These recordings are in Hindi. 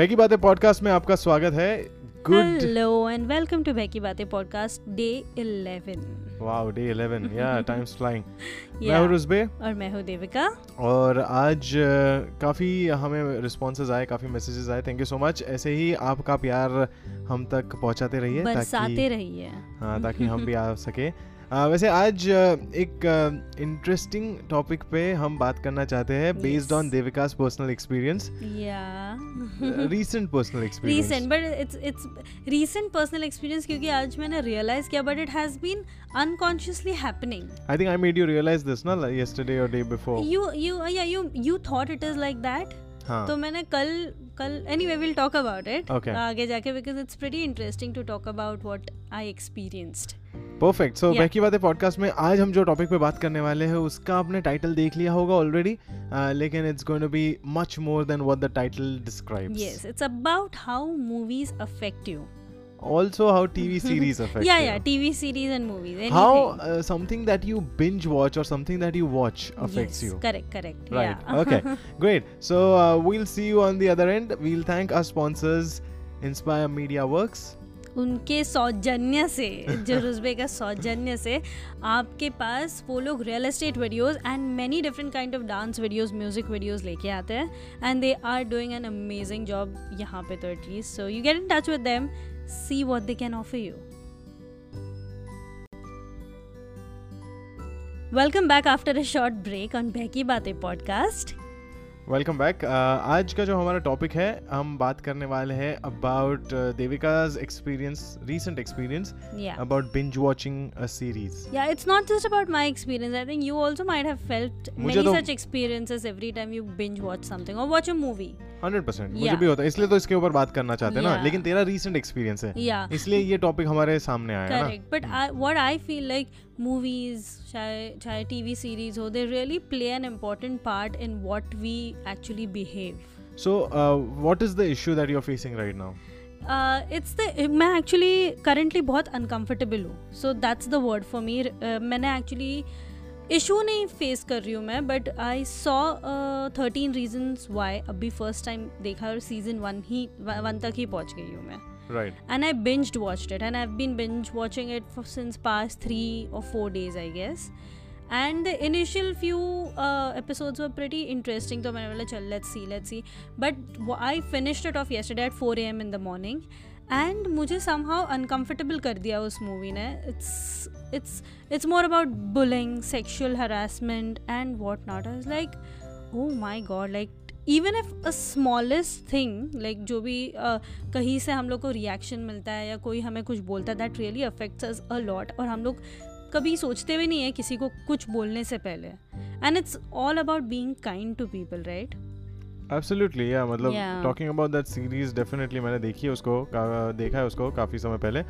बैकी बातें पॉडकास्ट में आपका स्वागत है। Good hello and welcome to Behki Baatein podcast day 11 wow day 11 या टाइम्स फ्लाइंग मैं हूँ रुस्बे। और मैं हूँ देविका। और आज अ, काफ़ी हमें रिस्पॉन्सेज आए काफ़ी मैसेजेस आए। थैंक यू सो मच ऐसे ही आपका प्यार हम तक पहुंचाते रहिए बरसाते रहिए। हाँ ताकि हम भी आ सके। वैसे आज एक इंटरेस्टिंग टॉपिक पे हम बात करना चाहते हैं based on Devika's personal experience recent personal experience recent but it's it's recent personal experience क्योंकि आज मैंने रियलाइज़ किया but it has been unconsciously happening I think I made you realise this ना yesterday or day before. You you या you you thought it is like that हाँ. तो मैंने कल कल anyway will talk about it आगे जाके because it's pretty interesting to talk about what I experienced perfect so. Behki Baatein podcast में आज हम जो टॉपिक पे बात करने वाले हैं उसका आपने टाइटल देख लिया होगा ऑलरेडी लेकिन it's going to be much more than what the title describes Yes, it's about how movies affect you. also how tv series affect yeah, you. yeah, TV series and movies. Anything. how uh, something that you binge watch or something that you watch affects yes, you Correct, correct. right Yeah. okay great so uh, we'll see you on the other end we'll thank our sponsors inspire media works उनके सौजन्य से जो रुजबे का सौजन्य से, आपके पास वो लोग real estate videos and many different kind of dance videos music videos लेके आते हैं and they are doing an amazing job यहाँ पे तो at least so you get in touch with them see what they can offer you welcome back after a short break on Behki Baatein podcast welcome back uh, आज का जो हमारा टॉपिक है हम बात करने वाले हैं about Devika's experience recent experience about binge watching a series या it's not just about my experience I think you also might have felt many such experiences every time you binge watch something और वॉच अ मूवी movie. 100% मुझे भी होता है। इसलिए तो इसके ऊपर बात करना चाहते हैं ना। लेकिन तेरा रीसेंट एक्सपीरियंस है। Yeah, इसलिए ये टॉपिक हमारे सामने आया ना। Correct. But I, what I feel like movies, चाहे TV series हो, they really play an important part in what we actually behave. So what is the issue that you are facing right now it's the मैं एक्चुअली करंटली बहुत अनकंफर्टेबल हूँ। So that's the word for me मैंने एक्चुअली इशू नहीं फेस कर रही हूँ मैं but I saw thirteen reasons why अभी फ़र्स्ट टाइम देखा और सीज़न वन ही वन तक ही पहुँच गई हूँ मैं right and I binged watched it and I've been binge watching it for since past three or four days I guess and the initial few uh, episodes were pretty interesting तो मैंने बोला चल let's see let's see but w- I finished it off yesterday at 4 a.m. in the morning and मुझे somehow uncomfortable कर दिया उस मूवी ने। It's it's it's more about bullying sexual harassment and what not was like oh my god, like even if a smallest thing like जो भी कहीं से हम लोग को रिएक्शन मिलता है या कोई हमें कुछ बोलता है that really affects us a lot और हम लोग कभी सोचते भी नहीं है किसी को कुछ बोलने से पहले। And it's all about being kind to people right absolutely या मतलब Yeah. Talking about that series definitely मैंने देखी है उसको देखा है उसको काफ़ी समय पहले।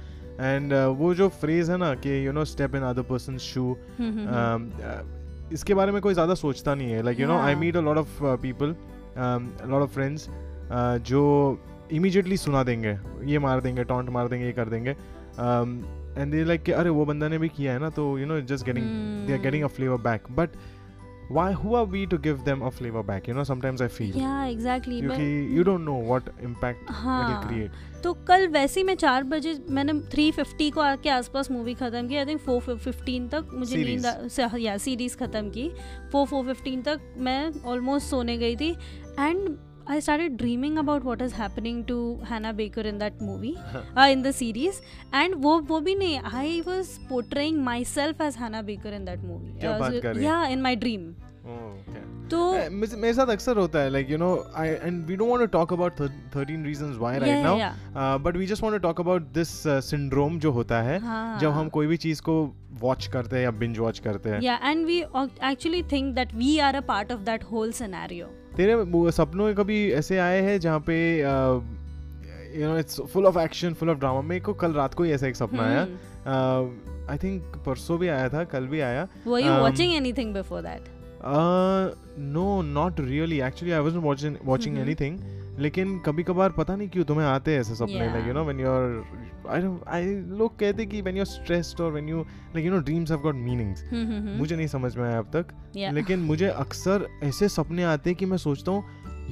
एंड वो जो फ्रेज है ना कि you know step in other person shoe इसके बारे में कोई ज़्यादा सोचता नहीं है। Like you know I meet a lot of people lot of friends जो इमीजिएटली सुना देंगे ये मार देंगे टॉन्ट मार देंगे ये कर देंगे एंड दे लाइक अरे वो बंदा ने भी किया है ना तो you know just getting they are getting a flavour back but why who are we to give them a flavor back? You know sometimes i feel. या एग्जैक्टली क्योंकि you don't know what impact it will हाँ। create. तो कल वैसे ही मैं चार बजे मैंने थ्री फिफ्टी को आके आसपास मूवी ख़त्म की आई थिंक फोर फिफ्टीन तक मुझे नींद या सीरीज़ ख़त्म की। फोर फोर फिफ्टीन तक मैं ऑलमोस्ट सोने गई थी। And I started dreaming about what is happening to Hannah Baker in that movie uh, in the series and वो वो भी नहीं I was portraying myself as Hannah Baker in that movie क्या बात कर रही yeah in my dream oh तो Eh, मेरे साथ अक्सर होता है like you know I and we don't want to talk about 13 reasons why right now but we just want to talk about this syndrome जो होता है हाँ. जब हम कोई भी चीज़ को वॉच करते हैं या बिंज वॉच करते हैं। Yeah and we ac- actually think that we are a part of that whole scenario. तेरे सपनों में कभी ऐसे आए हैं जहाँ पे you know it's full of action full of drama मेरे को कल रात को ही ऐसा एक सपना आया। Hmm. आई थिंक परसों भी आया था कल भी आया। Were you Um, watching anything before no not really actually I wasn't watching watching Mhm. Anything लेकिन कभी कभार पता नहीं क्यों तुम्हें आते हैं ऐसे सपने like you know when you are I I लोग कहते कि व्हेन यू आर स्ट्रेस्ड और when you like you know dreams have got meanings. मुझे नहीं समझ में आया अब तक। Yeah. लेकिन मुझे अक्सर ऐसे सपने आते हैं कि मैं सोचता हूँ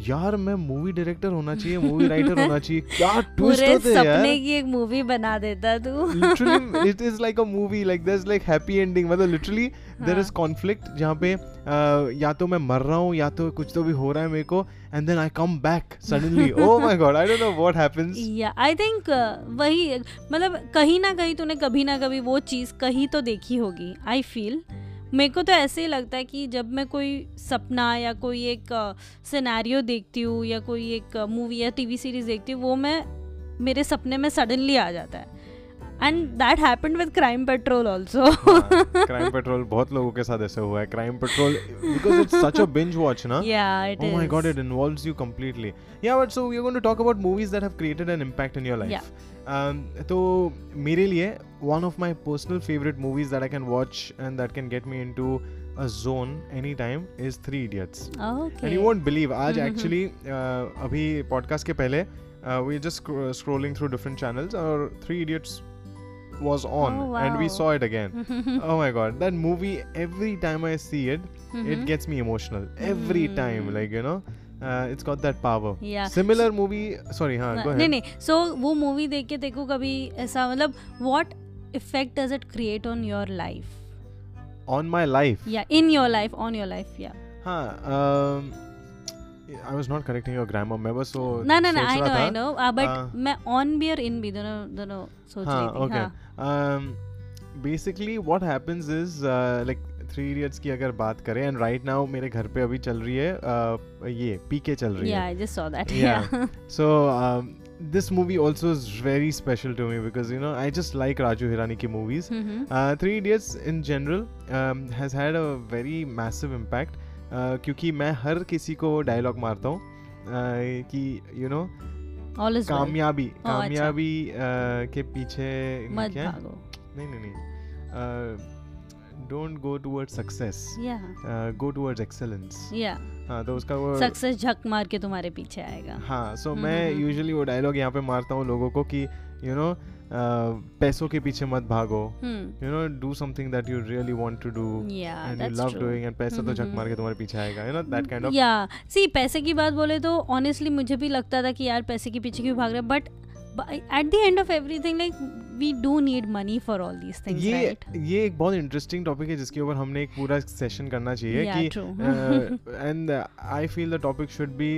यार मैं मूवी डायरेक्टर होना चाहिए मूवी राइटर होना चाहिए। क्या ट्विस्ट होते हैं यार? की एक मूवी बना देता तू। Literally it is like a movie like there's like happy ending मतलब literally there is हाँ. conflict जहाँ पे uh, या तो मैं मर रहा हूँ या तो कुछ तो भी हो रहा है मेरे को and then I come back suddenly. Oh my god I don't know what happens. या आई थिंक वही मतलब कहीं ना कहीं तूने कभी ना कभी वो चीज़ कहीं तो देखी होगी आई फील मेरे को तो ऐसे ही लगता है कि जब मैं कोई सपना या कोई एक सिनेरियो देखती हूँ या कोई एक मूवी या टीवी सीरीज़ देखती हूँ वो मैं मेरे सपने में सडनली आ जाता है। And that happened with crime patrol also crime patrol बहुत लोगों के साथ ऐसा हुआ है। Crime patrol because it's such a binge watch ना? या it is oh my god it involves you completely या but so we are going to talk about movies that have created an impact in your life तो मेरे लिए one of my personal favourite movies that I can watch and that can get me into a zone anytime is three idiots. Okay. and you won't believe aaj actually uh, abhi podcast ke pehle uh, we just sc- scrolling through different channels or three idiots was on Oh, and we wow. saw it again. oh my god, that movie every time I see it, Mm-hmm. it gets me emotional every time Hmm. like you know uh, it's got that power Yeah. similar movie sorry हाँ go नहीं ahead नहीं सो वो मूवी देख के देखो कभी ऐसा मतलब what effect does it create on your life on my life या in your life on your life या हाँ um, I was not correcting your grammar. मैं बस वो ना ना ना I know I know. आ but हाँ। मैं on भी और in भी दोनों दोनों सोच हाँ, रही थी. Okay. हाँ। um, basically what happens is uh, like three idiots की अगर बात करें एंड राइट नाउ मेरे घर पे अभी चल रही है uh, ये पीके चल रही yeah, है I just that so this movie also is very special to me because you know I just like Raju Hirani की movies three idiots in general has had a very massive impact क्योंकि मैं हर किसी को डायलॉग मारता हूँ कि you know ऑल इज़ कामयाबी अच्छा। कामयाबी के पीछे क्या नहीं नहीं नहीं। Don't go towards success go towards excellence हाँ तो उसका वो सक्सेस झक मार के तुम्हारे पीछे आएगा। हाँ सो हम्म, मैं हम्म, यूजुअली वो डायलॉग यहाँ पे मारता हूँ लोगों को कि यू नो पैसों के पीछे मत भागो। You know do something that you really want to do and you love doing and पैसा तो झक हम्म, मार के तुम्हारे पीछे आएगा you know that kind of या सी पैसे की बात बोले तो ऑनेस्टली मुझे भी लगता था कि यार पैसे के पीछे क्यों भाग रहे but at the end of everything like we do need money for all these things ये ये एक बहुत इंटरेस्टिंग टॉपिक है जिसके ऊपर हमने एक पूरा सेशन करना चाहिए Yeah, कि and I feel the topic should be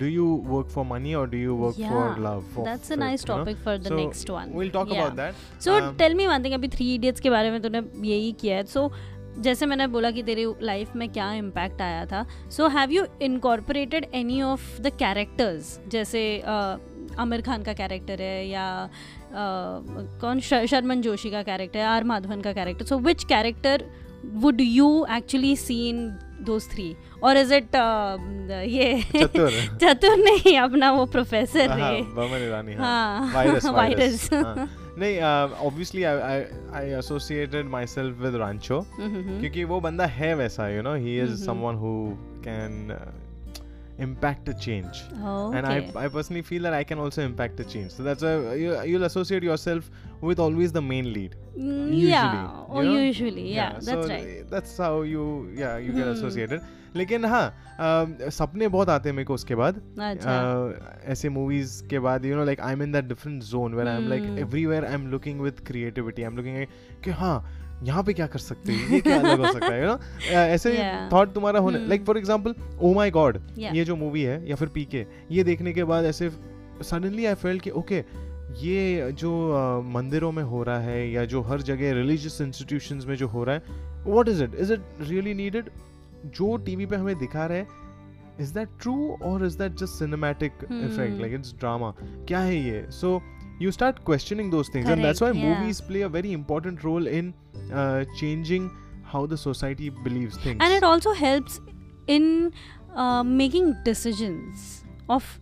do you work for money or do you work yeah, for love for a for- nice you know? For the So, next one we'll talk Yeah. about that. So Um, tell me one thing अभी थ्री इडियट्स के बारे में तूने यही किया है. सो जैसे मैंने बोला कि तेरी लाइफ में क्या इम्पैक्ट आया था so have you incorporated any of the characters जैसे uh, आमिर खान का कैरेक्टर है या uh, कौन शर्मन जोशी का कैरेक्टर है आर माधवन का character so which character would you actually seen those three. और इज़ इट ये चतुर। चतुर नहीं अपना वो प्रोफेसर हाँ, बमन ईरानी हाँ। हाँ वायरस वायरस वायरस हाँ. नहीं obviously I associated myself with Rancho क्योंकि वो बंदा है वैसा you know he is. Someone who can impact a change and I, I personally feel that i can also impact a change so that's why you, you'll associate yourself with always the main lead. Mm, usually, yeah. Oh you know? usually. Yeah, yeah that's so right. that's how you yeah you get Hmm. associated. लेकिन हाँ um, सपने बहुत आते हैं मेरे को उसके बाद। अच्छा। Uh, ऐसे मूवीज़ के बाद you know like I am in that different zone where I am like. Everywhere I am looking with creativity I am looking कि हाँ यहाँ पे क्या कर सकते हैं? ये क्या अलग हो सकता है यू नो ऐसे थॉट तुम्हारा होने. Like for example oh my god ये जो मूवी है या फिर पीके ये देखने के बाद ऐसे सडनली आई फेल्ट कि ओके ये जो मंदिरों में हो रहा है या जो हर जगह रिलीजियस इंस्टीट्यूशन में जो हो रहा है what is it is it really needed जो टीवी पे हमें दिखा रहे इज़ दैट ट्रू और is that just cinematic effect like it's drama क्या है ये? So you start questioning those movies play a very important role in changing how the society believes things and it also helps in making decisions of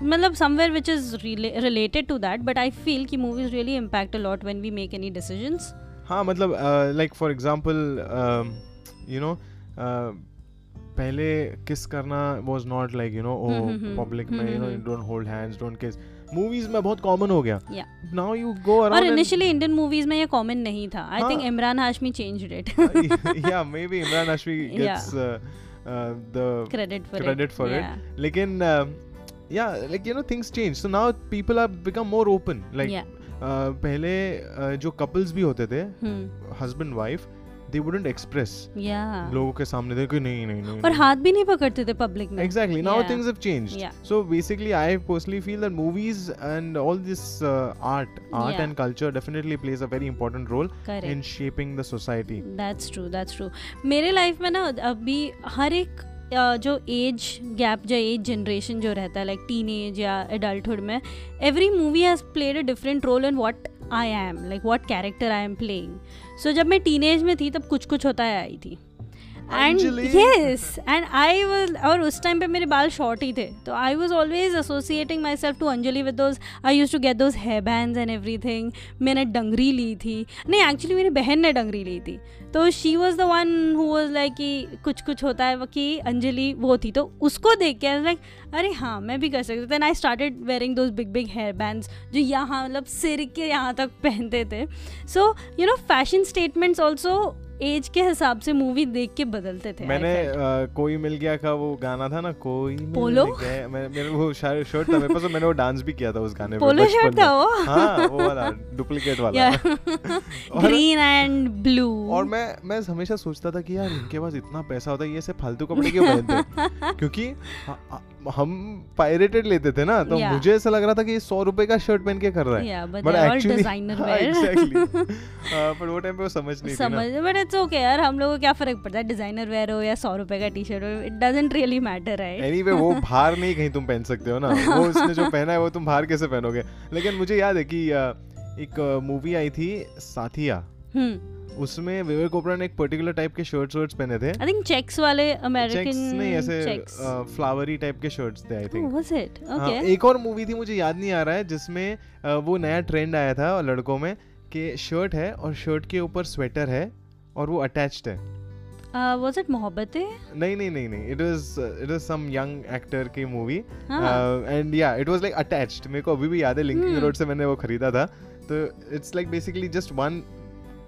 uh, मतलब which is rela- related to that but I feel कि movies really impact a lot when we make any decisions हाँ मतलब like for example you know पहले किस करना was not like you know oh हम्म, हम्म, पब्लिक में हम्म, यू नो हम्म। Don't hold hands don't kiss movies में बहुत कॉमन हो गया. नाउ यू गो और अराउंड इनिशियली इंडियन मूवीज़ में ये कॉमन नहीं था आई थिंक हाँ. Imran Hashmi changed it gets uh, the credit for credit it for yeah. it लेकिन yeah like you know things change so now people have become more open like yeah uh, पहले uh, जो couples भी होते थे hmm. husband wife they wouldn't express yeah लोगों के सामने थे कि नहीं नहीं नहीं और हाथ भी नहीं पकड़ते थे पब्लिक में Exactly. Now Yeah. things have changed. Yeah. So basically, I personally feel that movies and all this uh, art, art Yeah. and culture definitely plays a very important role correct in shaping the society. That's true that's true मेरे लाइफ में ना अभी हर एक अ, जो एज गैप जो एज जनरेशन जो रहता है लाइक टीन एज या एडल्टहुड में every movie has played a different role in what I am like what character I am playing so जब मैं टीन एज में थी, तब कुछ कुछ होता है, आई थी। And? Yes and I was और उस टाइम पे मेरे बाल शॉर्ट ही थे। तो I was always associating myself to Anjali with those I use to get those hair band and everything मैंने डंगरी ली थी। नहीं एक्चुअली मेरी बहन ने डंगरी ली थी। तो she was the one who was like कि कुछ कुछ होता है कि अंजलि वो थी। तो उसको देख के लाइक अरे हाँ मैं भी कर सकती then I started wearing those big big hair bands जो यहाँ मतलब सिर के यहाँ तक पहनते थे। So you know fashion statements also age के हिसाब से मूवी देख के बदलते थे मैंने uh, कोई मिल गया का वो गाना था ना कोई पोलो? मैं मेरे वो शर्ट था मेरे पास मैंने वो डांस भी किया था उस गाने पोलो शर्ट था वो? हाँ वो वाला डुप्लीकेट वाला। ग्रीन एंड ब्लू और मैं मैं हमेशा सोचता था कि यार इनके पास इतना पैसा होता है ये ऐसे फालतू कपड़े क्यों पहनते क्योंकि हम पायरेटेड लेते थे ना तो Yeah. मुझे ऐसा लग रहा था कि ये सौ रुपए का शर्ट पहन के कर रहा है। बट डिज़ाइनर हाँ, पर वो टाइम पे वो समझ नहीं समझ बट इट्स ओके यार हम लोगों को क्या फ़र्क पड़ता है? डिज़ाइनर वेयर हो या सौ रुपए का टी शर्ट हो it doesn't really matter right anyway वो बाहर नहीं कहीं तुम पहन सकते हो ना। वो उसने जो पहना है वो तुम बाहर कैसे पहनोगे? लेकिन मुझे याद है कि एक मूवी आई थी साथिया। हम्म। उसमें विवेक ओबरा ने एक पर्टिकुलर टाइप के शर्ट्स वर्ट्स पहने थे। आई थिंक चेक्स वाले चेक्स अमेरिकन नहीं ऐसे फ्लावरी टाइप के शर्ट्स थे आई थिंक वाज इट हाँ, ओके एक और मूवी थी मुझे याद नहीं आ रहा है जिसमें वो नया ट्रेंड आया था लड़कों में कि शर्ट है और शर्ट के ऊपर स्वेटर है। और वो अटैच्ड है वाज इट मोहब्बत है नहीं नहीं नहीं नहीं it was it was some young actor की movie and yeah it was like attached मेरे को अभी भी याद है लिंकिंग Hmm. रोड से मैंने वो खरीदा था तो it's like basically just one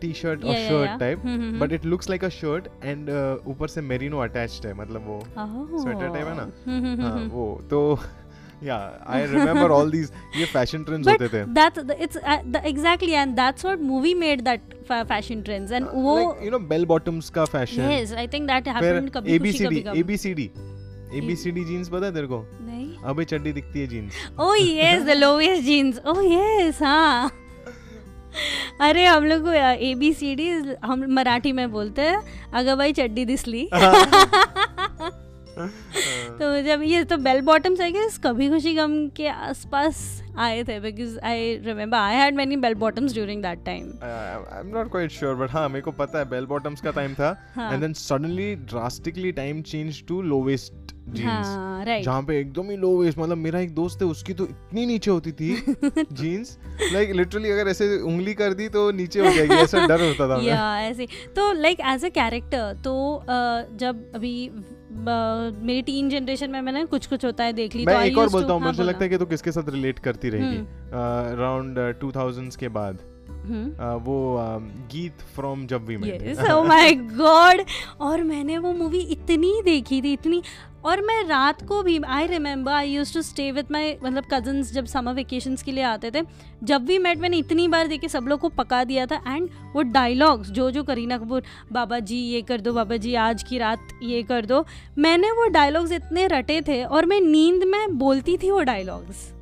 T shirt और shirt type but it looks like a shirt and ऊपर से मेरिनो अटैच्ड है मतलब वो हम्म। sweater type है ना? हम्म, हम्म, हाँ। वो तो yeah I remember all these ये फ़ैशन ट्रेंड्स But होते थे। that it's uh, the, exactly and that's what movie made that fa- fashion trends and वो like you know bell bottoms का fashion yes I think that happened कभी खुशी एबीसीडी कभी। गम एबीसीडी एबीसीडी जीन्स पता है तेरे को? नहीं। अबे चड्डी दिखती है jeans oh yes the lowest jeans oh yes हाँ। अरे हम लोग को ए बी सी डी हम मराठी में बोलते हैं अगर भाई चड्डी दिसली तो जब ये तो bell bottoms I guess Kabhi Khushi Kabhie Gham आसपास आए थे because I remember I had many bell bottoms during that time I am not quite sure but हाँ मेरे को पता है बेल बॉटम्स का टाइम था हाँ। And then suddenly drastically time change to low waist jeans हाँ जहाँ पे एकदम ही लो वेस्ट मतलब मेरा एक दोस्त है उसकी तो इतनी नीचे होती थी जीन्स लाइक लिटरली अगर ऐसे उंगली कर दी तो नीचे हो जाएगी ऐसा डर होता था या ऐसे तो लाइक एज अ कैरेक्टर तो जब अभी uh, मेरी टीन जनरेशन में मैंने कुछ कुछ होता है देख ली मैं तो एक और बोलता हूँ हाँ, मुझे लगता है। कि तो किसके साथ रिलेट करती रहेगी। अराउंड टू थाउज़ेंड के बाद वो um, Geet from Jab We Met yes oh my god और मैंने वो मूवी इतनी देखी थी इतनी और मैं रात को भी I remember I use to stay with my मतलब कजन्स जब समर वेकेशंस के लिए आते थे। जब भी मेट मैंने इतनी बार देखे सब लोग को पका दिया था एंड वो डायलॉग्स जो जो करीना कपूर बाबा जी ये कर दो बाबा जी आज की रात ये कर दो। मैंने वो डायलॉग्स इतने रटे थे और मैं नींद में बोलती थी वो dialogues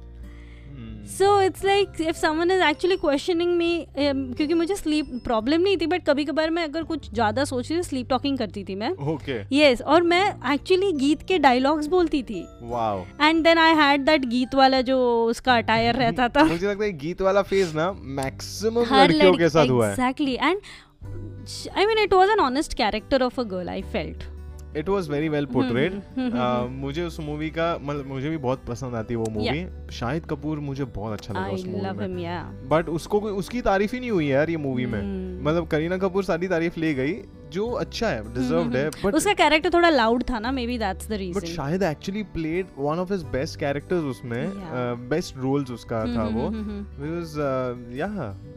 so it's like if someone is actually questioning me क्योंकि मुझे स्लीप प्रॉब्लम नहीं थी बट कभी कभार मैं अगर कुछ ज़्यादा सोच रही थी स्लीप टॉकिंग करती थी मैं। Okay okay. यस और मैं एक्चुअली गीत के डायलॉग्स बोलती थी। Wow and then I had that Geet वाला जो उसका अटायर रहता था। मुझे लगता है गीत वाला फ़ेज़ ना मैक्सिमम लड़कियों के साथ हुआ है। Exactly and I mean it was an honest character of a girl I felt it was very well portrayed मुझे उस मूवी का मतलब मुझे भी बहुत पसंद आती है वो मूवी yeah. शाहिद कपूर मुझे बहुत अच्छा लगा आई उस मूवी में. बट उसको कोई उसकी तारीफ़ ही नहीं हुई यार ये मूवी hmm. में। मतलब करीना कपूर सारी तारीफ़ ले गई जो अच्छा है डिजर्व्ड है बट उसका कैरेक्टर थोड़ा लाउड था ना maybe that's the but Shahid actually played one of his best characters उसमें बेस्ट रोल्स उसका था वो. Because yeah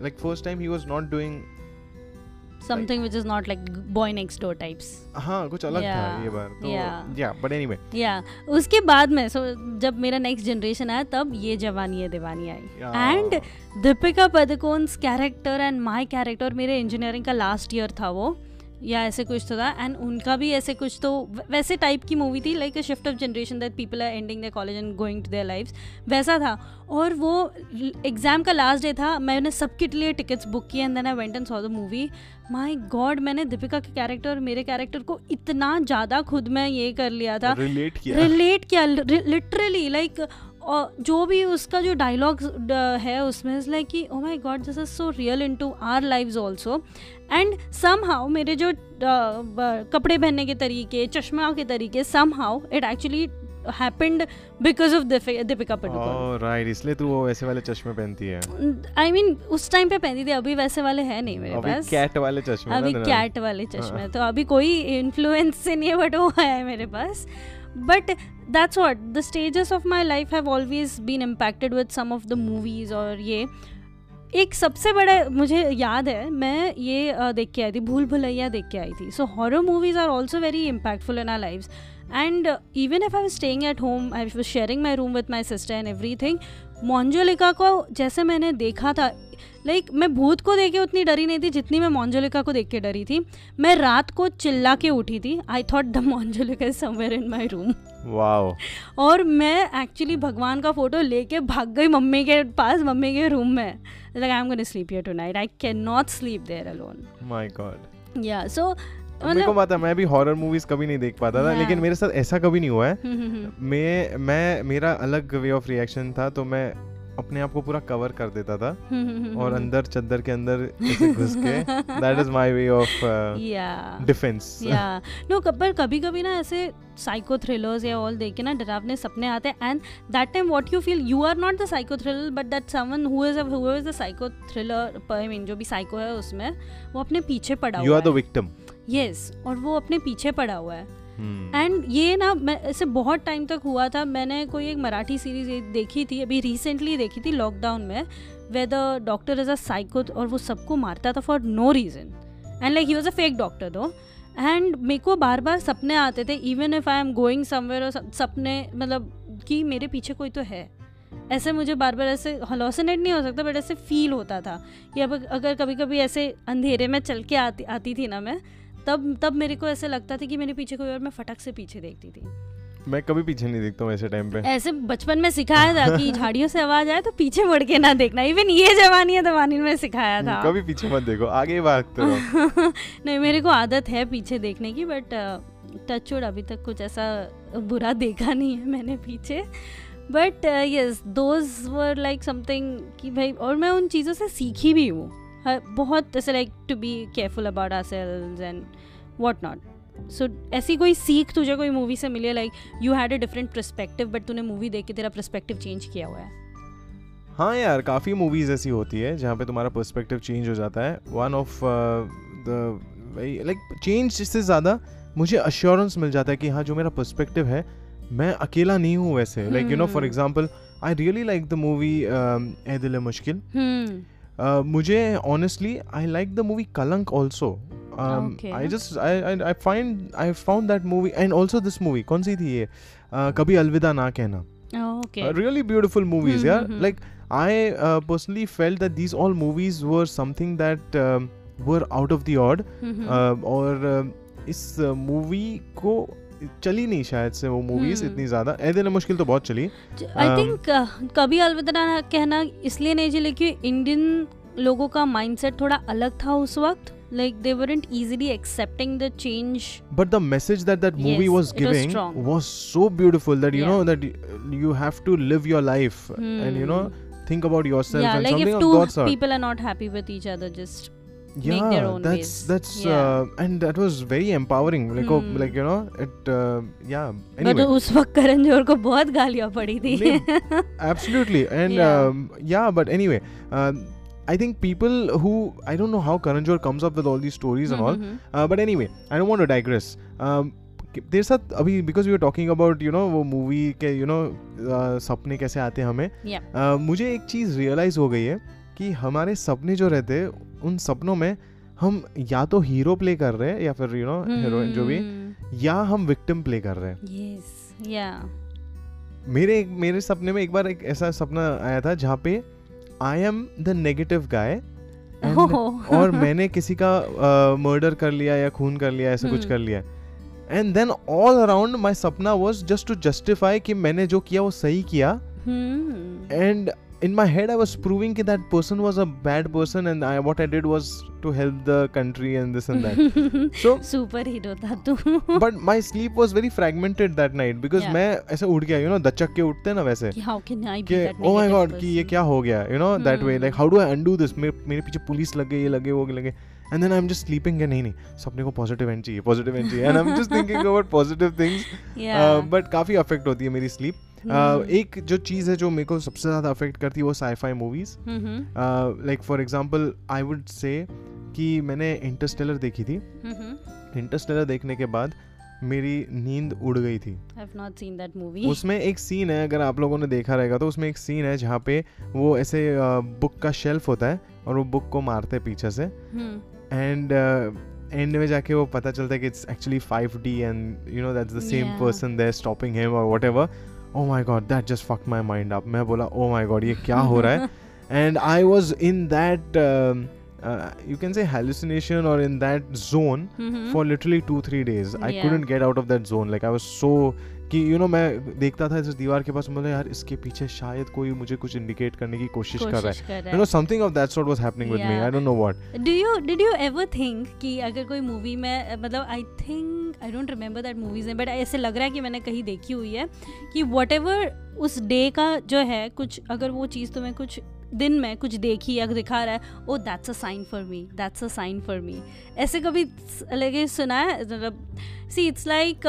like first time he was not doing something which is not like boy next door types हाँ कुछ अलग था Yeah, ये बार तो yeah. या बट एनीवे या उसके बाद में सो जब मेरा नेक्स्ट जनरेशन आया तब ये जवानी है दीवानी आई. And Deepika Padukone's character and my character मेरे इंजीनियरिंग का लास्ट ईयर था वो। या ऐसे कुछ तो था। एंड उनका भी ऐसे कुछ तो वैसे टाइप की मूवी थी like a shift of generation that people are ending the college and going to their life वैसा था। और वो एग्ज़ाम का लास्ट डे था मैंने सबके लिए टिकट्स बुक किए and then I went and saw the movie my god मैंने दीपिका के कैरेक्टर और मेरे कैरेक्टर को इतना ज़्यादा खुद में ये कर लिया था। रिलेट किया। रिलेट किया लिटरली लाइक और जो भी उसका जो डायलॉग है उसमें इज़ लाइक कि ओ my god this is so real into our live also and somehow मेरे जो कपड़े पहनने के तरीके चश्मा के तरीके somehow it actually happened because of Deepika right इसलिए तू वो वैसे वाले चश्मे पहनती है। आई मीन उस टाइम पे पहनती थी अभी वैसे वाले है नहीं मेरे अभी पास। कैट वाले चश्मे अभी कैट वाले चश्मे हाँ। तो अभी कोई इन्फ्लुएंस से नहीं है बट वो है मेरे पास। But that's what the stages of my life have always been impacted with some of the movies और ये। एक सबसे बड़ा मुझे याद है, मैं ये देख के आई थी, भूल भुलैया देख के आई थी। So horror movies are also very impactful in our life and even if I was staying at home I was sharing my room with my sister and everything Manjulika को जैसे मैंने देखा था लाइक like, मैं भूत को देख के उतनी डरी नहीं थी जितनी मैं मोन्जोलिका को देख के डरी थी। मैं रात को चिल्ला के उठी थी। I thought the Manjulika is somewhere in my room wow और मैं एक्चुअली भगवान का फ़ोटो लेके भाग गई मम्मी के पास मम्मी के रूम में। Like I am gonna sleep here tonight I can not sleep there alone my god yeah so मेरे को पता है, मैं भी हॉरर मूवीज़ कभी नहीं देख पाता था लेकिन मेरे साथ ऐसा कभी नहीं हुआ है। हम्म, मैं मैं मेरा अलग वे ऑफ़ रिएक्शन था तो मैं अपने आप को पूरा कवर कर देता था हम्म, और अंदर चद्दर के अंदर घुस के that is my way of yeah defence yeah no पर कभी कभी ना ऐसे साइको थ्रिलर्स या ऑल देख के ना डरावने सपने आते हैं and that time what you feel you are not the psycho thriller but that someone who is who is the psycho thriller I mean जो भी साइको है उसमें वो अपने पीछे पड़ा you are the victim yes और वो अपने पीछे पड़ा हुआ है। Hmm. एंड ये ना मैं ऐसे बहुत टाइम तक हुआ था मैंने कोई एक मराठी सीरीज़ देखी थी अभी रिसेंटली देखी थी लॉकडाउन में where the doctor is a psycho और वो सबको मारता था for no reason and like he was a fake doctor though and मेरे को बार बार सपने आते थे even if I am going somewhere और सपने मतलब कि मेरे पीछे कोई तो है। ऐसे मुझे बार बार ऐसे हलोसिनेट नहीं हो सकता बट ऐसे फील होता था। कि अब अगर कभी कभी ऐसे अंधेरे में चल के आती आती थी ना मैं तब तब मेरे को ऐसे लगता था कि मेरे पीछे कोई और मैं फटक से पीछे देखती थी। मैं कभी पीछे नहीं देखता हूँ ऐसे टाइम पे। ऐसे बचपन में सिखाया था कि झाड़ियों से आवाज़ आए तो पीछे मुड़ के ना देखना। इवन ये जवानी है दवानी में सिखाया था। कभी पीछे मत देखो आगे ही भागते रहो। नहीं मेरे को आदत है पीछे देखने की बट टच वुड अभी तक कुछ ऐसा बुरा देखा नहीं है मैंने पीछे। But yes those were like something कि भाई और मैं उन चीज़ों से सीखी भी हूँ। बहुत ऐसे like to be careful about our selves and what not so ऐसी कोई सीख तुझे कोई मूवी से मिली like you had a different perspective but तूने मूवी देख के तेरा परस्पेक्टिव चेंज किया हुआ है? हाँ यार काफ़ी मूवीज़ ऐसी होती है जहाँ पे तुम्हारा पर्सपेक्टिव चेंज हो जाता है. One of the like change से ज़्यादा मुझे अश्योरेंस मिल जाता है कि हाँ जो मेरा पर्सपेक्टिव है मैं अकेला नहीं हूँ वैसे. Like you know for. Example I really like the movie Ae Dil Mushkil मुझे honestly I like the movie Kalank also I just I find I found that movie and also this movie कौन सी थी ये? Kabhi Alvida Naa Kehna. Really beautiful movies यार like I personally felt that these all movies were something that were out of the और इस मूवी को चली नहीं शायद से वो मूवीज़ Hmm. इतनी ज़्यादा ए दिल मुश्किल तो बहुत चली आई Um, थिंक कभी अलविदा कहना इसलिए नहीं चले कि इंडियन लोगों का माइंडसेट थोड़ा अलग था उस वक्त like they weren't easily accepting the change but the message that that movie Yes, was it was was so beautiful that you Yeah. know that you have to live your life hmm. and you know think about yourself yeah and like something if two of God's people are not happy with each other just yeah make their own that's ways. that's Yeah. uh, and that was very empowering like hmm. oh, Hmm. like you know it uh, yeah but anyway उस वक्त करण जोहर को बहुत गालियाँ पड़ी थी absolutely and Yeah. um, yeah but anyway um, I think people who I don't know how Karan Johar comes up with all these stories and all hmm, hmm, uh, but anyway I don't want to digress um, देर साथ अभी because we are talking about you know वो मूवी के यू नो सपने कैसे आते हैं हमें Yeah. uh, मुझे एक चीज़ रियलाइज़ हो गई है कि हमारे सपने जो रहते हैं उन सपनों में हम या तो हीरो प्ले कर रहे हैं या फिर यू नो हीरोइन जो भी Hmm. या हम विक्टिम प्ले कर रहे हैं Yes. Yeah. मेरे मेरे सपने में एक बार एक ऐसा सपना आया था जहाँ पे I am the negative guy. और मैंने किसी का मर्डर uh, कर लिया या खून कर लिया ऐसा कुछ हम्म। कर लिया and then all around my सपना वॉज़ जस्ट टू जस्टिफाई कि मैंने जो किया वो सही किया Hmm. and in my head i was proving that that person was a bad person and I, what i did was to help the country and this and that so superhero था तू but my sleep was very fragmented that night because Yeah. मैं ऐसे उठ गया you know दचक के उठते हैं ना वैसे कि हाउ कैन आई बी कि दैट oh my god कि ये क्या हो गया you know that way Hmm. like how do I undo this मेरे मेरे पीछे पुलिस लग गई ये लगे वो लगे And then I'm just sleeping कि नहीं नहीं सपने को पॉजिटिव एंड चाहिए पॉजिटिव एंड चाहिए and I'm just thinking about positive things. Yeah but काफ़ी अफेक्ट होती है मेरी स्लीप Hmm. एक जो चीज़ है जो मेरे को सबसे ज़्यादा अफेक्ट करती है वो sci fi movies like for example I would say कि मैंने इंटरस्टेलर देखी थी। इंटरस्टेलर देखने के बाद मेरी नींद उड़ गई थी। आई उसमें एक सीन है अगर आप लोगों ने देखा रहेगा तो उसमें एक सीन है जहाँ पे वो ऐसे बुक का शेल्फ होता है और वो बुक को मारते पीछे से। हम्म एंड एंड में जाके वो पता चलता है कि it's actually five D and you know that the same person there stopping him और whatever oh my god that just fuck my mind आप मैं बोला ओ माई गॉड ये क्या हो रहा है? And I was in that you can say hallucination और in that zone for literally two three days I couldn't get out of that zone like I was so कि यू you नो know, मैं देखता था इस दीवार के पास बोला यार इसके पीछे शायद कोई मुझे कुछ इंडिकेट करने की कोशिश कर रहा है। You know something of that sort was happening with me I don't know what do you did you ever think कि अगर कोई मूवी में मतलब I think I don't remember that movies but ऐसे लग रहा है कि मैंने कहीं देखी हुई है कि वट उस डे का जो है कुछ अगर वो चीज़ तुम्हें कुछ दिन में कुछ देखी या दिखा रहा है ओ that's a sign for me that's a sign for me ऐसे कभी लगे सुना है? मतलब सी इट्स लाइक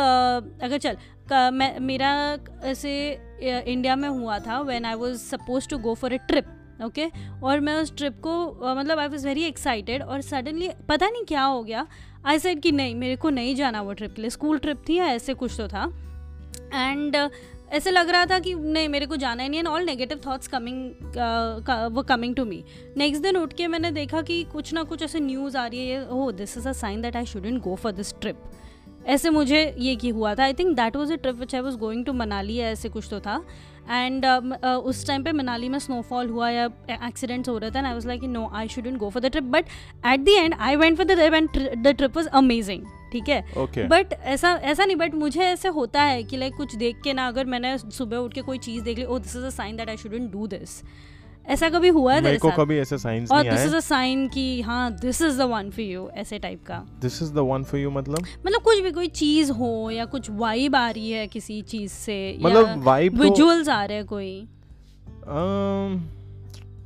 अगर चल का, मैं मेरा ऐसे इंडिया में हुआ था when I was suppose to go for a trip okay और मैं उस ट्रिप को मतलब आई वॉज़ वेरी एक्साइटेड और सडनली पता नहीं क्या हो गया आई सेड कि नहीं मेरे को नहीं जाना वो ट्रिप के लिए। स्कूल ट्रिप थी या ऐसे कुछ तो था। एंड ऐसे लग रहा था कि नहीं मेरे को जाना ही नहीं। And all negative thoughts coming वो कमिंग टू मी नेक्स्ट दिन उठ के मैंने देखा कि कुछ ना कुछ ऐसे न्यूज़ आ रही है oh this is a sign that I shouldn't go for this trip ऐसे मुझे ये की हुआ था। I think that was a trip which I was going to Manali या ऐसे कुछ तो था। एंड uh, uh, उस टाइम पे मनाली में स्नोफॉल हुआ या एक्सीडेंट्स हो रहे थे I was like no I shouldn't go for the trip but at the end I went for the trip and the trip was amazing ठीक है? बट ऐसा ऐसा नहीं बट मुझे ऐसे होता है कि लाइक कुछ देख के ना अगर मैंने सुबह उठ के कोई चीज़ देख ली ओ this is a sign that I shouldn't do this ऐसा कभी हुआ है मेरे को कभी ऐसे साइंस और दिस इज़ अ साइन कि हाँ this is the one for you ऐसे टाइप का। This is the one for you मतलब? मतलब कुछ भी कोई चीज़ हो या कुछ वाइब आ रही है किसी चीज़ से मतलब तो- विजुअल्स आ रहे हैं कोई।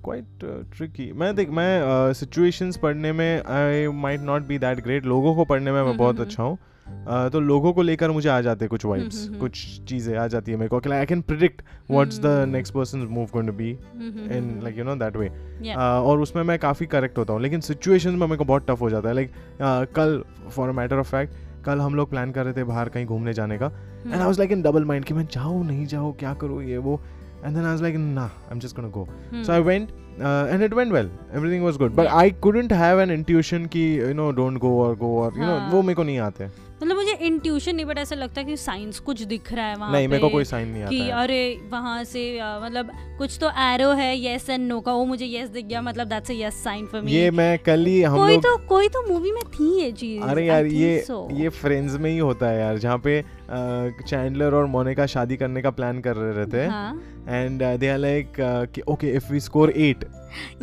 क्वाइट ट्रिकी मैं देख मैं सिचुएशंस पढ़ने में I might not be that great लोगों को पढ़ने में मैं हम्म, बहुत हम्म, अच्छा हूँ। Uh, तो लोगों को लेकर मुझे आ जाते कुछ वाइब्स हम्म, हम्म। कुछ चीज़ें आ जाती है मेरे को। I can predict what's the hmm. Next person move going to be hmm, in like you know that way और उसमें मैं काफ़ी करेक्ट होता हूँ लेकिन सिचुएशन में मेरे को बहुत टफ हो जाता है। लाइक कल for a matter of fact कल हम लोग प्लान कर रहे थे बाहर कहीं घूमने जाने का। And I was like in double mind कि मैं जाऊँ नहीं जाऊँ क्या करूँ ये वो। And then I was like ना I am just gonna go hmm. So I went uh, and it went well. Everything was good. But Yeah. I couldn't have an intuition कि you know don't go or go or you know हाँ. वो मेरे को नहीं आते मतलब मुझे इंट्यूशन नहीं बट ऐसा लगता है कि साइंस कुछ दिख रहा है वहाँ नहीं मेरे को कोई साइन नहीं कि आता है अरे वहाँ से मतलब कुछ तो एरो है यस एंड नो का वो मुझे यस दिख गया मतलब that's a yes sign for me ये मैं कल ही हम कोई लोग तो कोई तो मूवी में थी ये चीज़ अरे यार ये so. ये फ्रेंड्स में ही होता है यार जहाँ पे चैंडलर और मोनिका शादी करने का प्लान कर रहे थे हाँ and uh, they are like uh, okay if we score 8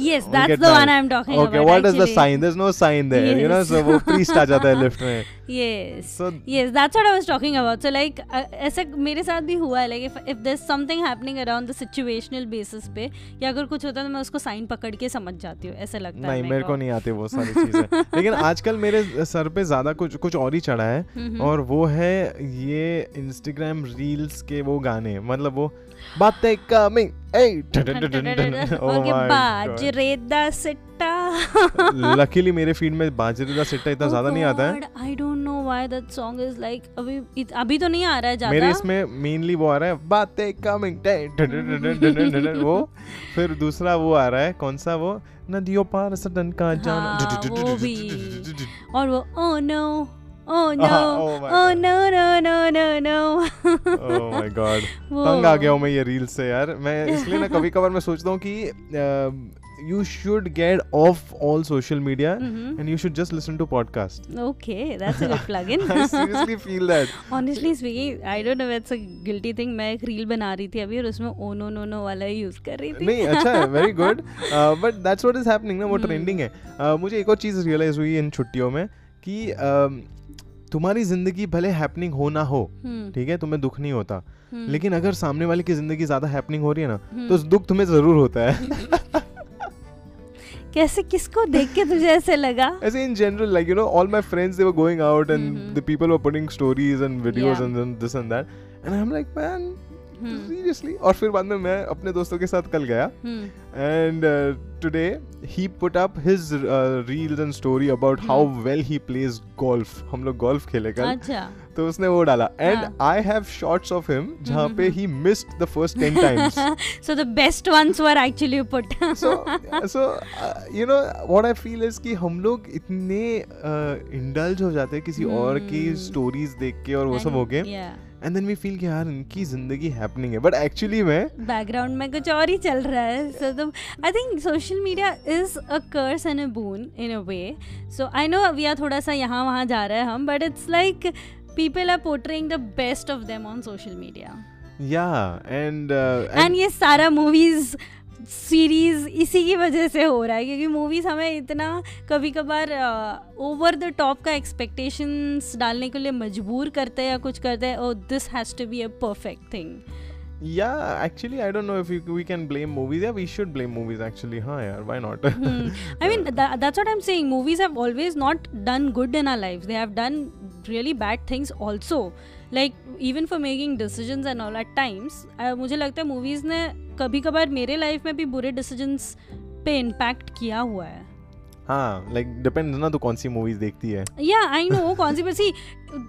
yes that's the one i'm talking okay about is the actually. There is no sign there you know Yes. So वो प्रीस्ट आ जाता है लिफ्ट में। Yes. So- yes that's what i was talking about. So like uh, ऐसे मेरे साथ भी हुआ है like if if there's something happening around the situational basis पे या अगर कुछ होता है तो मैं उसको साइन पकड़ के समझ जाती हूँ ऐसे लगता है नहीं मेरे को नहीं आती वो सारी चीज़ें। लेकिन आजकल मेरे सर पे ज़्यादा कुछ कुछ और ही चढ़ा है और वो है ये इंस्टाग्राम रील्स के वो गाने मतलब वो बातें कमिंग सिट्टा. लकीली मेरे फ़ीड में बाजरे का सिट्टा इतना ज़्यादा नहीं आता है। I don't know why that song is like अभी इत- अभी तो नहीं आ रहा है ज़्यादा। मेरे इसमें मेनली वो आ रहा है बातें कमिंग वो। फिर दूसरा वो आ रहा है कौन सा वो? नदियों पार सदन का जाना। हाँ, वो भी। और वो oh no oh no हाँ, oh oh no no no no no my god वो तंग आ गया हूँ मैं ये रील्स से यार मैं इसलिए ना कभी कभार मैं सोचता हूँ कि you should get off all social media. And you should just listen to podcast Okay, that's a good plug-in. I seriously feel that. Honestly speaking, I don't know if it's a guilty thing. मैं एक रील बना रही थी अभी और उसमें ओ नो नो नो वाला यूज़ कर रही थी नहीं अच्छा है very good but that's what is happening ना वो Hmm. ट्रेंडिंग है Uh, मुझे एक और चीज़ रियलाइज़ हुई इन छुट्टियों में कि um, तुम्हारी ज़िंदगी भले हैपनिंग हो ना हो हम्म, ठीक है तुम्हें दुख नहीं होता। हम्म, लेकिन अगर सामने वाले की ज़िंदगी ज़्यादा हैपनिंग हो रही है ना हम्म। तो दुख तुम्हें ज़रूर होता है। कैसे किसको देख के तुझे ऐसे लगा? ऐसे in general like you know all my friends they were going out and. The people were putting stories and videos and this and that and I am like man seriously और फिर बाद में मैं अपने दोस्तों के साथ कल गया। And today he put up his reel and story about how well he plays golf हम लोग गोल्फ खेले कल। तो उसने वो डाला। And I have shots of him जहाँ पे he missed the first 10 times so the best ones were actually put so so you know what I feel is कि हम लोग इतने uh, इंडल्ज हो जाते हैं किसी और की स्टोरीज देख के और वो सब हो गए। yeah. Yeah. Then we feel कि यार इनकी ज़िंदगी हैपनिंग है. बट एक्चुअली मैं बैकग्राउंड में कुछ और ही चल रहा है. So the I think social media is a curse and a boon in a way so I know we are थोड़ा सा यहाँ वहाँ जा रहे हैं हम but it's like people are portraying the best of them on social media या and uh, एंड ये सारा मूवीज़ सीरीज़ इसी की वजह से हो रहा है क्योंकि मूवीज़ हमें इतना कभी कभार ओवर द टॉप का एक्सपेक्टेशंस डालने के लिए मजबूर करते हैं या कुछ करते हैं और this has to be a perfect thing या actually I don't know if we can blame movies या we should blame movies actually हाँ यार why not I mean that's what I am saying movies have always not done good in our lives they have done really bad things also like even for making decisions and all at times मुझे लगता है मूवीज़ ने कभी कभार मेरे लाइफ में भी बुरे decisions पे इम्पैक्ट किया हुआ है हाँ like depends ना तो कौन सी movies देखती है. या आई नो कौन सी बसी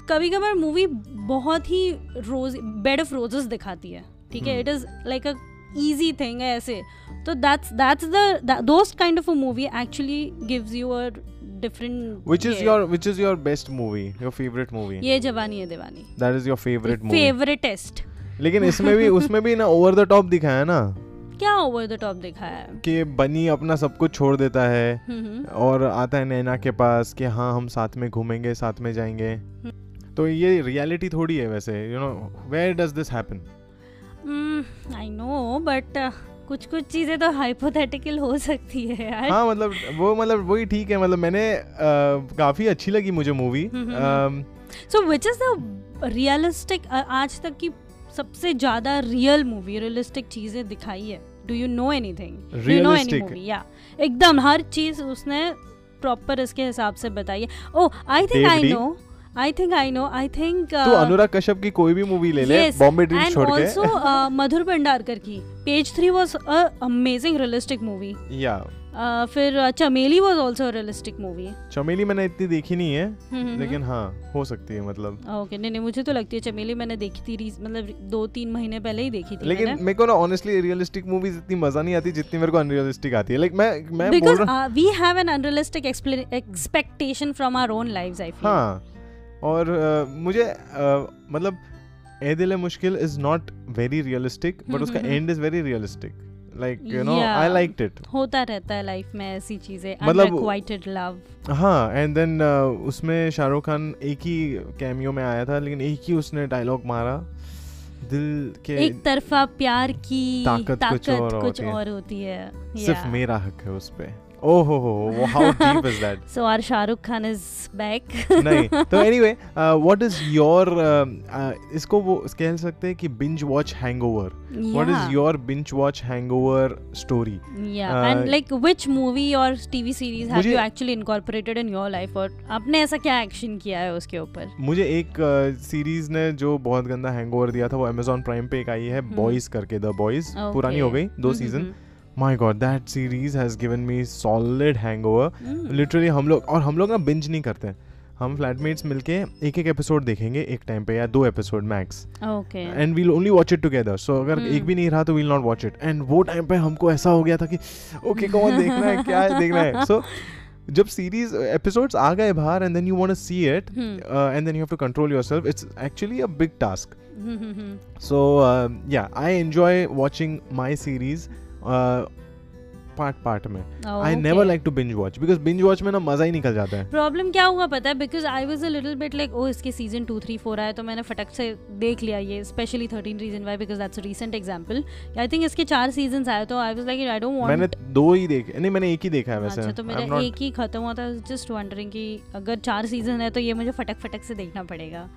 कभी कभार मूवी बहुत ही रोज बेड ऑफ़ रोजेस दिखाती है ठीक है. It is like a easy thing है ऐसे तो दैट्स दैट्स द दोस्त kind of a movie actually gives you a different Which is your which is your best movie? Your favorite movie? ये जवानी है दीवानी That is your favorite movie. फेवरेटेस्ट लेकिन इसमें भी उसमें भी ना over the top दिखाया ना। क्या ओवर द टॉप दिखाया है? कि बनी अपना सब कुछ छोड़ देता है हम्म, हम्म, और आता है नैना के पास कि हाँ हम साथ में घूमेंगे साथ में जाएँगे। हम्म। तो ये रियलिटी थोड़ी है वैसे you know where does this happen I know but कुछ कुछ चीज़ें तो हाइपोथेटिकल हो सकती है यार। हाँ मतलब वो मतलब वही ठीक है मतलब मैंने अ, काफ़ी अच्छी लगी मुझे movie so which is the realistic आज तक की सबसे ज़्यादा रियल मूवी रियलिस्टिक चीज़ें दिखाई है। Do you know anything do you know any? Movie या एकदम हर चीज़ उसने प्रॉपर इसके हिसाब से बताई है। ओ I think I know I think I know I think तो अनुराग कश्यप की कोई भी मूवी ले ले बॉम्बे ड्रीम्स छोड़ के। ऑल्सो मधुर भंडारकर की। Page Three was a amazing realistic movie या फिर चमेली was also realistic movie Chameli मैंने इतनी देखी नहीं है हम्म, लेकिन हाँ हो सकती है मतलब। ओके नहीं नहीं मुझे तो लगती है चमेली मैंने देखी थी मतलब दो तीन महीने पहले ही देखी थी लेकिन मेरे को ना ऑनेस्टली रियलिस्टिक मूवीज़ इतनी मज़ा नहीं आती जितनी मेरे को अनरियलिस्टिक आती है। लाइक मैं मैं बोल रहा we have an unrealistic expectation from our own lives I feel हाँ और मुझे मतलब Ae Dil Mushkil is not very realistic but उसका हम्म, and is very realistic like you know I liked it होता रहता है लाइफ में ऐसी चीज़ें मतलब- लव हाँ एंड देन उसमें शाहरुख खान एक ही कैमियो में आया था लेकिन एक ही उसने डायलॉग मारा। दिल के एक तरफा प्यार की ताकत ताकत कुछ और कुछ होती है। और होती है। सिर्फ़ मेरा हक है उस पे ओह हो हो how deep is that so our Shahrukh Khan is back नहीं तो एनीवे व्हाट इज़ योर इसको वो कह सकते हैं कि binge watch hangover what is your binge watch hangover story yeah Uh, and like which movie or tv series have you actually incorporated in your life और आपने ऐसा क्या एक्शन किया है उसके ऊपर? मुझे एक सीरीज़ ने जो बहुत गंदा हैंगओवर दिया था वो Amazon प्राइम पे एक आई है हम्म। बॉयज़ करके द बॉयज़ Okay. पुरानी हो गई दो हम्म, season hmm, my god that series has given me solid hangover hmm. Literally हम लोग और हम लोग ना बिंज नहीं करते हैं। हम फ्लैटमेट्स मिलके एक एक एपिसोड देखेंगे एक टाइम पे या दो episode max okay and we'll only watch it together so अगर हम्म। एक भी नहीं रहा तो we'll not watch it and वो टाइम पे हमको ऐसा हो गया था कि ओके कौन देखना है क्या है देखना है। सो जब सीरीज़ एपिसोड्स आ गए बाहर and then you want to see it Hmm. And then you have to control yourself it's actually a big task so uh, yeah i enjoy watching my series uh, part part में. I never like to binge watch because binge watch में ना मज़ा ही निकल जाता है. प्रॉब्लम क्या हुआ पता है? Because I was a little bit like oh इसके सीज़न टू थ्री फोर आया तो मैंने फटक से देख लिया ये specially Thirteen Reason Why because that's recent example I think इसके चार सीज़न आए तो I was like I don't मैंने दो ही देखे नहीं मैंने एक ही देखा है वैसे. अच्छा तो मेरा not- एक ही खत्म हुआ था जस्ट वंडरिंग कि अगर चार सीज़न है तो ये मुझे फटक फटक से देखना पड़ेगा.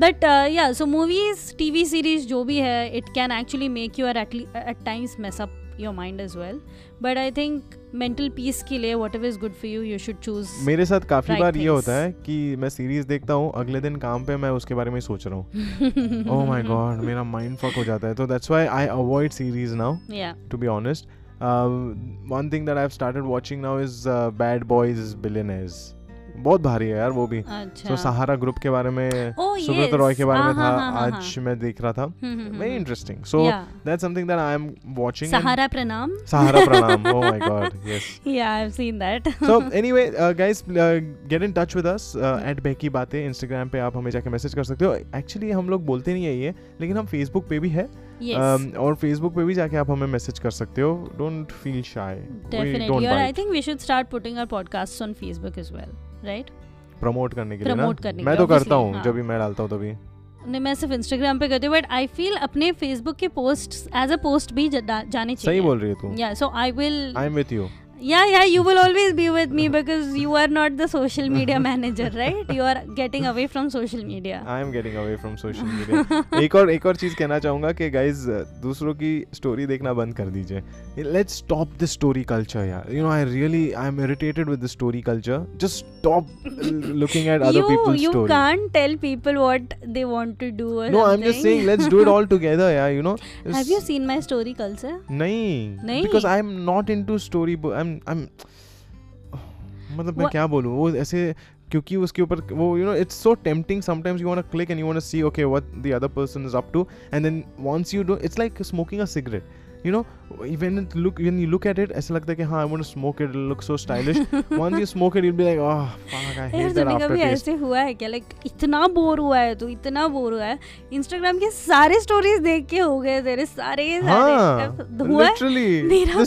But yeah so movies TV series जो भी है it can actually make you at times mess up your mind as well but I think mental peace के लिए what is good for you you should choose मेरे साथ काफ़ी right बार ये things. होता है कि मैं सीरीज़ देखता हूँ अगले दिन काम पे मैं उसके बारे में सोच रहा हूँ ओह माय गॉड मेरा माइंड फक हो जाता है तो that's why I avoid series now या to be honest. Uh, one thing that I've started watching now is uh, Bad Boys Billionaires. बहुत भारी है यार वो भी। अच्छा। तो सहारा ग्रुप के बारे में Oh, सुब्रत रॉय के बारे में हाँ, था हाँ, हाँ, आज मैं देख रहा था। Very. Interesting so. That's something that I am watching सहारा प्रणाम। सहारा प्रणाम। ओह my god yes yeah I have seen that so anyway guys uh, get in touch with us uh, at बेकी बातें इंस्टाग्राम पे आप हमें जाके मैसेज कर सकते हो। एक्चुअली हम लोग बोलते नहीं है ये लेकिन हम फेसबुक पे भी है। Um, और फेसबुक पे भी जाके आप हमें मैसेज कर सकते हो। डोंट फील शाय डेफिनेटली और I think we should start putting our podcast on Facebook as well right promote करने के लिए प्रमोट करने मैं तो करता हूँ हाँ। जब भी मैं डालता हूँ तभी। नहीं मैं सिर्फ़ इंस्टाग्राम पे करती हूँ बट आई फील अपने फेसबुक के पोस्ट एज अ पोस्ट भी जाने चाहिए। सही बोल रही है तू। Yeah so I will I am with you Yeah, yeah, you will always be with me because you are not the social media manager, right? You are getting away from social media. I am getting away from social media एक और एक और चीज़ कहना चाहूँगा कि गाइस दूसरों की स्टोरी देखना बंद कर दीजिए let's stop this story culture यार you know I really I am irritated with the story culture just stop looking at other You peoples you story can't tell people what they want to do or no I am just. Saying let's do it all together यार you know Have you seen my story culture? नहीं नहीं? Because I am not into story I I am मतलब मैं क्या बोलूँ? वो ऐसे क्योंकि उसके ऊपर वो you know it's so tempting sometimes you want to click and you want to see okay what the other person is up to and then once you do it's like smoking a cigarette you know? When it look when you look at it ऐसा लगता है कि हाँ I want to smoke it it'll look so stylish. Once you smoke it you'll be like oh fuck I यार hate that तुम्हें ऐसे हुआ है क्या? लाइक इतना बोर हुआ है तू इतना बोर हुआ है। इंस्टाग्राम के सारे स्टोरीज देख के हो गए तेरे सारे हाँ सारे हुआ है? literally मेरा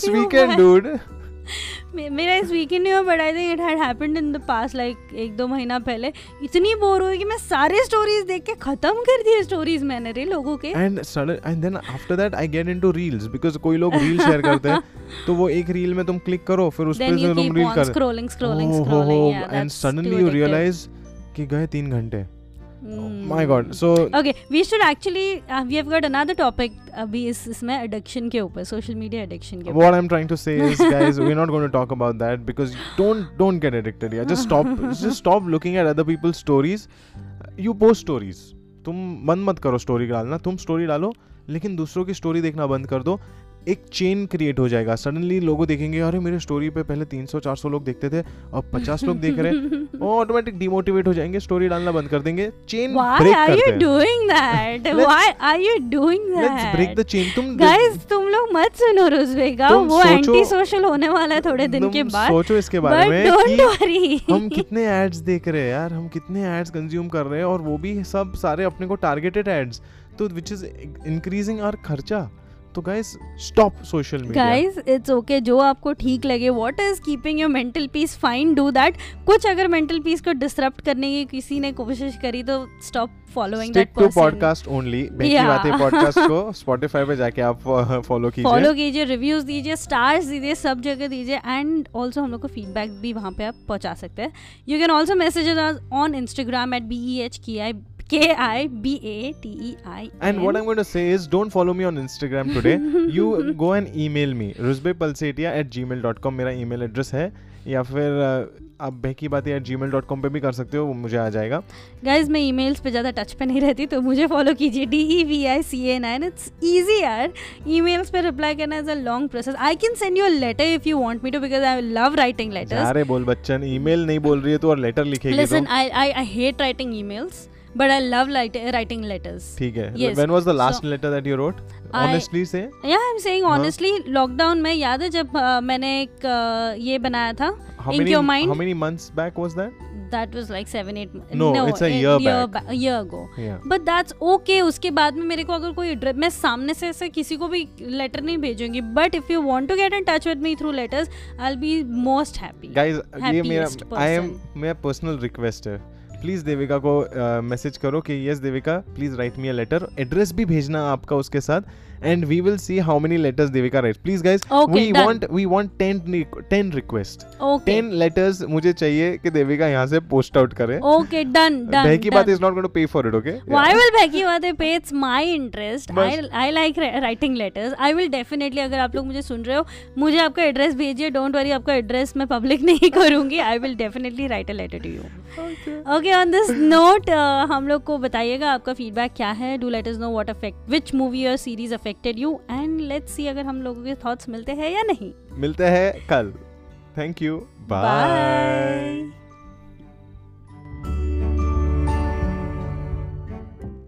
मे- मेरा इस वीकेंड नहीं हुआ but I think it had happened in the past like एक दो महीना पहले। इतनी बोर हुई कि मैं सारे स्टोरीज देख के खत्म कर दिए स्टोरीज मैंने रे लोगों के। And and then after that I get into reels because कोई लोग रील शेयर करते हैं तो वो एक रील में तुम क्लिक करो फिर उस पे तुम रील कर स्क्रॉलिंग स्क्रॉलिंग स्क्रॉलिंग या and suddenly you realize कि गए तीन घंटे। Hmm. My god so okay we should actually we have got another topic अभी इस इसमें एडिक्शन के ऊपर सोशल मीडिया एडिक्शन के ऊपर what i'm trying to say is guys we're not going to talk about that because don't don't get addicted yeah just stop just stop looking at other people's stories you post stories तुम बंद मत करो स्टोरी डालना तुम स्टोरी डालो लेकिन दूसरों की स्टोरी देखना बंद कर दो एक चेन क्रिएट हो जाएगा। सडनली लोगों देखेंगे अरे मेरे स्टोरी पे पहले 300 400 लोग देखते थे अब 50 लोग देख रहे हैं। वो ऑटोमेटिक डिमोटिवेट हो जाएँगे स्टोरी डालना बंद कर देंगे चेन ब्रेक करते हैं doing that? Let's- Why are you doing that? Let's break the chain तुम गाइस तुम लोग मत सुनो रुजवे का। तुम वो एंटी सोशल होने वाला है थोड़े दिन के बाद। सोचो इसके बारे में डोंट वरी हम कितने एड्स देख रहे हैं यार हम कितने एड्स कंज्यूम कर रहे हैं और वो भी सब सारे अपने को टारगेटेड एड्स तो विच इज़ इंक्रीजिंग आवर खर्चा। तो guys stop social media guys it's okay जो आपको ठीक लगे what is keeping your mental peace fine do that कुछ अगर मेंटल पीस को डिसरप्ट करने की किसी ने कोशिश करी तो stop following that person podcast only Behki Baatein podcast को स्पॉटिफाई पे जाके आप फॉलो कीजिए। फॉलो कीजिए रिव्यूज़ दीजिए स्टार्स दीजिए सब जगह दीजिए एंड ऑल्सो हम लोग को फीडबैक भी वहाँ पे आप पहुँचा सकते हैं। You can also message on Instagram at B E H K I K I B A T E I And what I'm going to say is, don't follow me on Instagram today. you go and email me, rusbepalsetia at gmail.com. मेरा email address है. या फिर आप Behki Baatein at Gmail dot com पर भी कर सकते हो वो मुझे आ जाएगा। गाइज़ मैं ईमेल्स पे ज़्यादा टच पे नहीं रहती तो मुझे फॉलो कीजिए D E V I C A nine it's easy यार। ईमेल्स पे रिप्लाई करना is a long process I can send you a letter if you want me to because I love writing letters अरे बोल बच्चन ईमेल नहीं बोल रही है तो और letter लिखेगी listen I I I hate writing emails but I love like writing letters. ठीक है Yes. when was the last So- letter that you wrote Honestly I- say Yeah, I'm saying हाँ। honestly, लॉकडाउन में याद है जब uh, मैंने एक uh, ये बनाया था how In many your mind? how many months back was that that was like seven eight. No, no it's a year back. ba- year ago. yeah but that's okay उसके बाद में मेरे को अगर कोई मैं सामने से ऐसे किसी को भी लेटर नहीं भेजूँगी if you want to get in touch with me through letters I will be most happy guys ये मेरा एम person. मेरा पर्सनल रिक्वेस्ट है प्लीज़ देविका को मैसेज करो कि, yes Devika, please write me a letter. Address भी भेजना आपका उसके साथ। And we will see how many letters Devika write please guys Okay, we done. Want we want 10 10 request okay 10 letters मुझे चाहिए कि देविका यहाँ से पोस्ट आउट करे। Okay done done Behki Baat is not going to pay for it okay Why will Becky Wade pay? It's my interest. I बस- I like ri- writing letters. I will definitely अगर आप लोग मुझे सुन रहे हो मुझे आपका एड्रेस भेजिए डोंट वरी आपका एड्रेस मैं पब्लिक नहीं करूँगी. I will definitely write a letter to you okay on this note हम लोग को बताइएगा आपका फीडबैक क्या है? Do let us know what affect which movie और series affected you and let's see अगर हम लोगों के थॉट्स मिलते हैं या नहीं। मिलते हैं कल। Thank you bye bye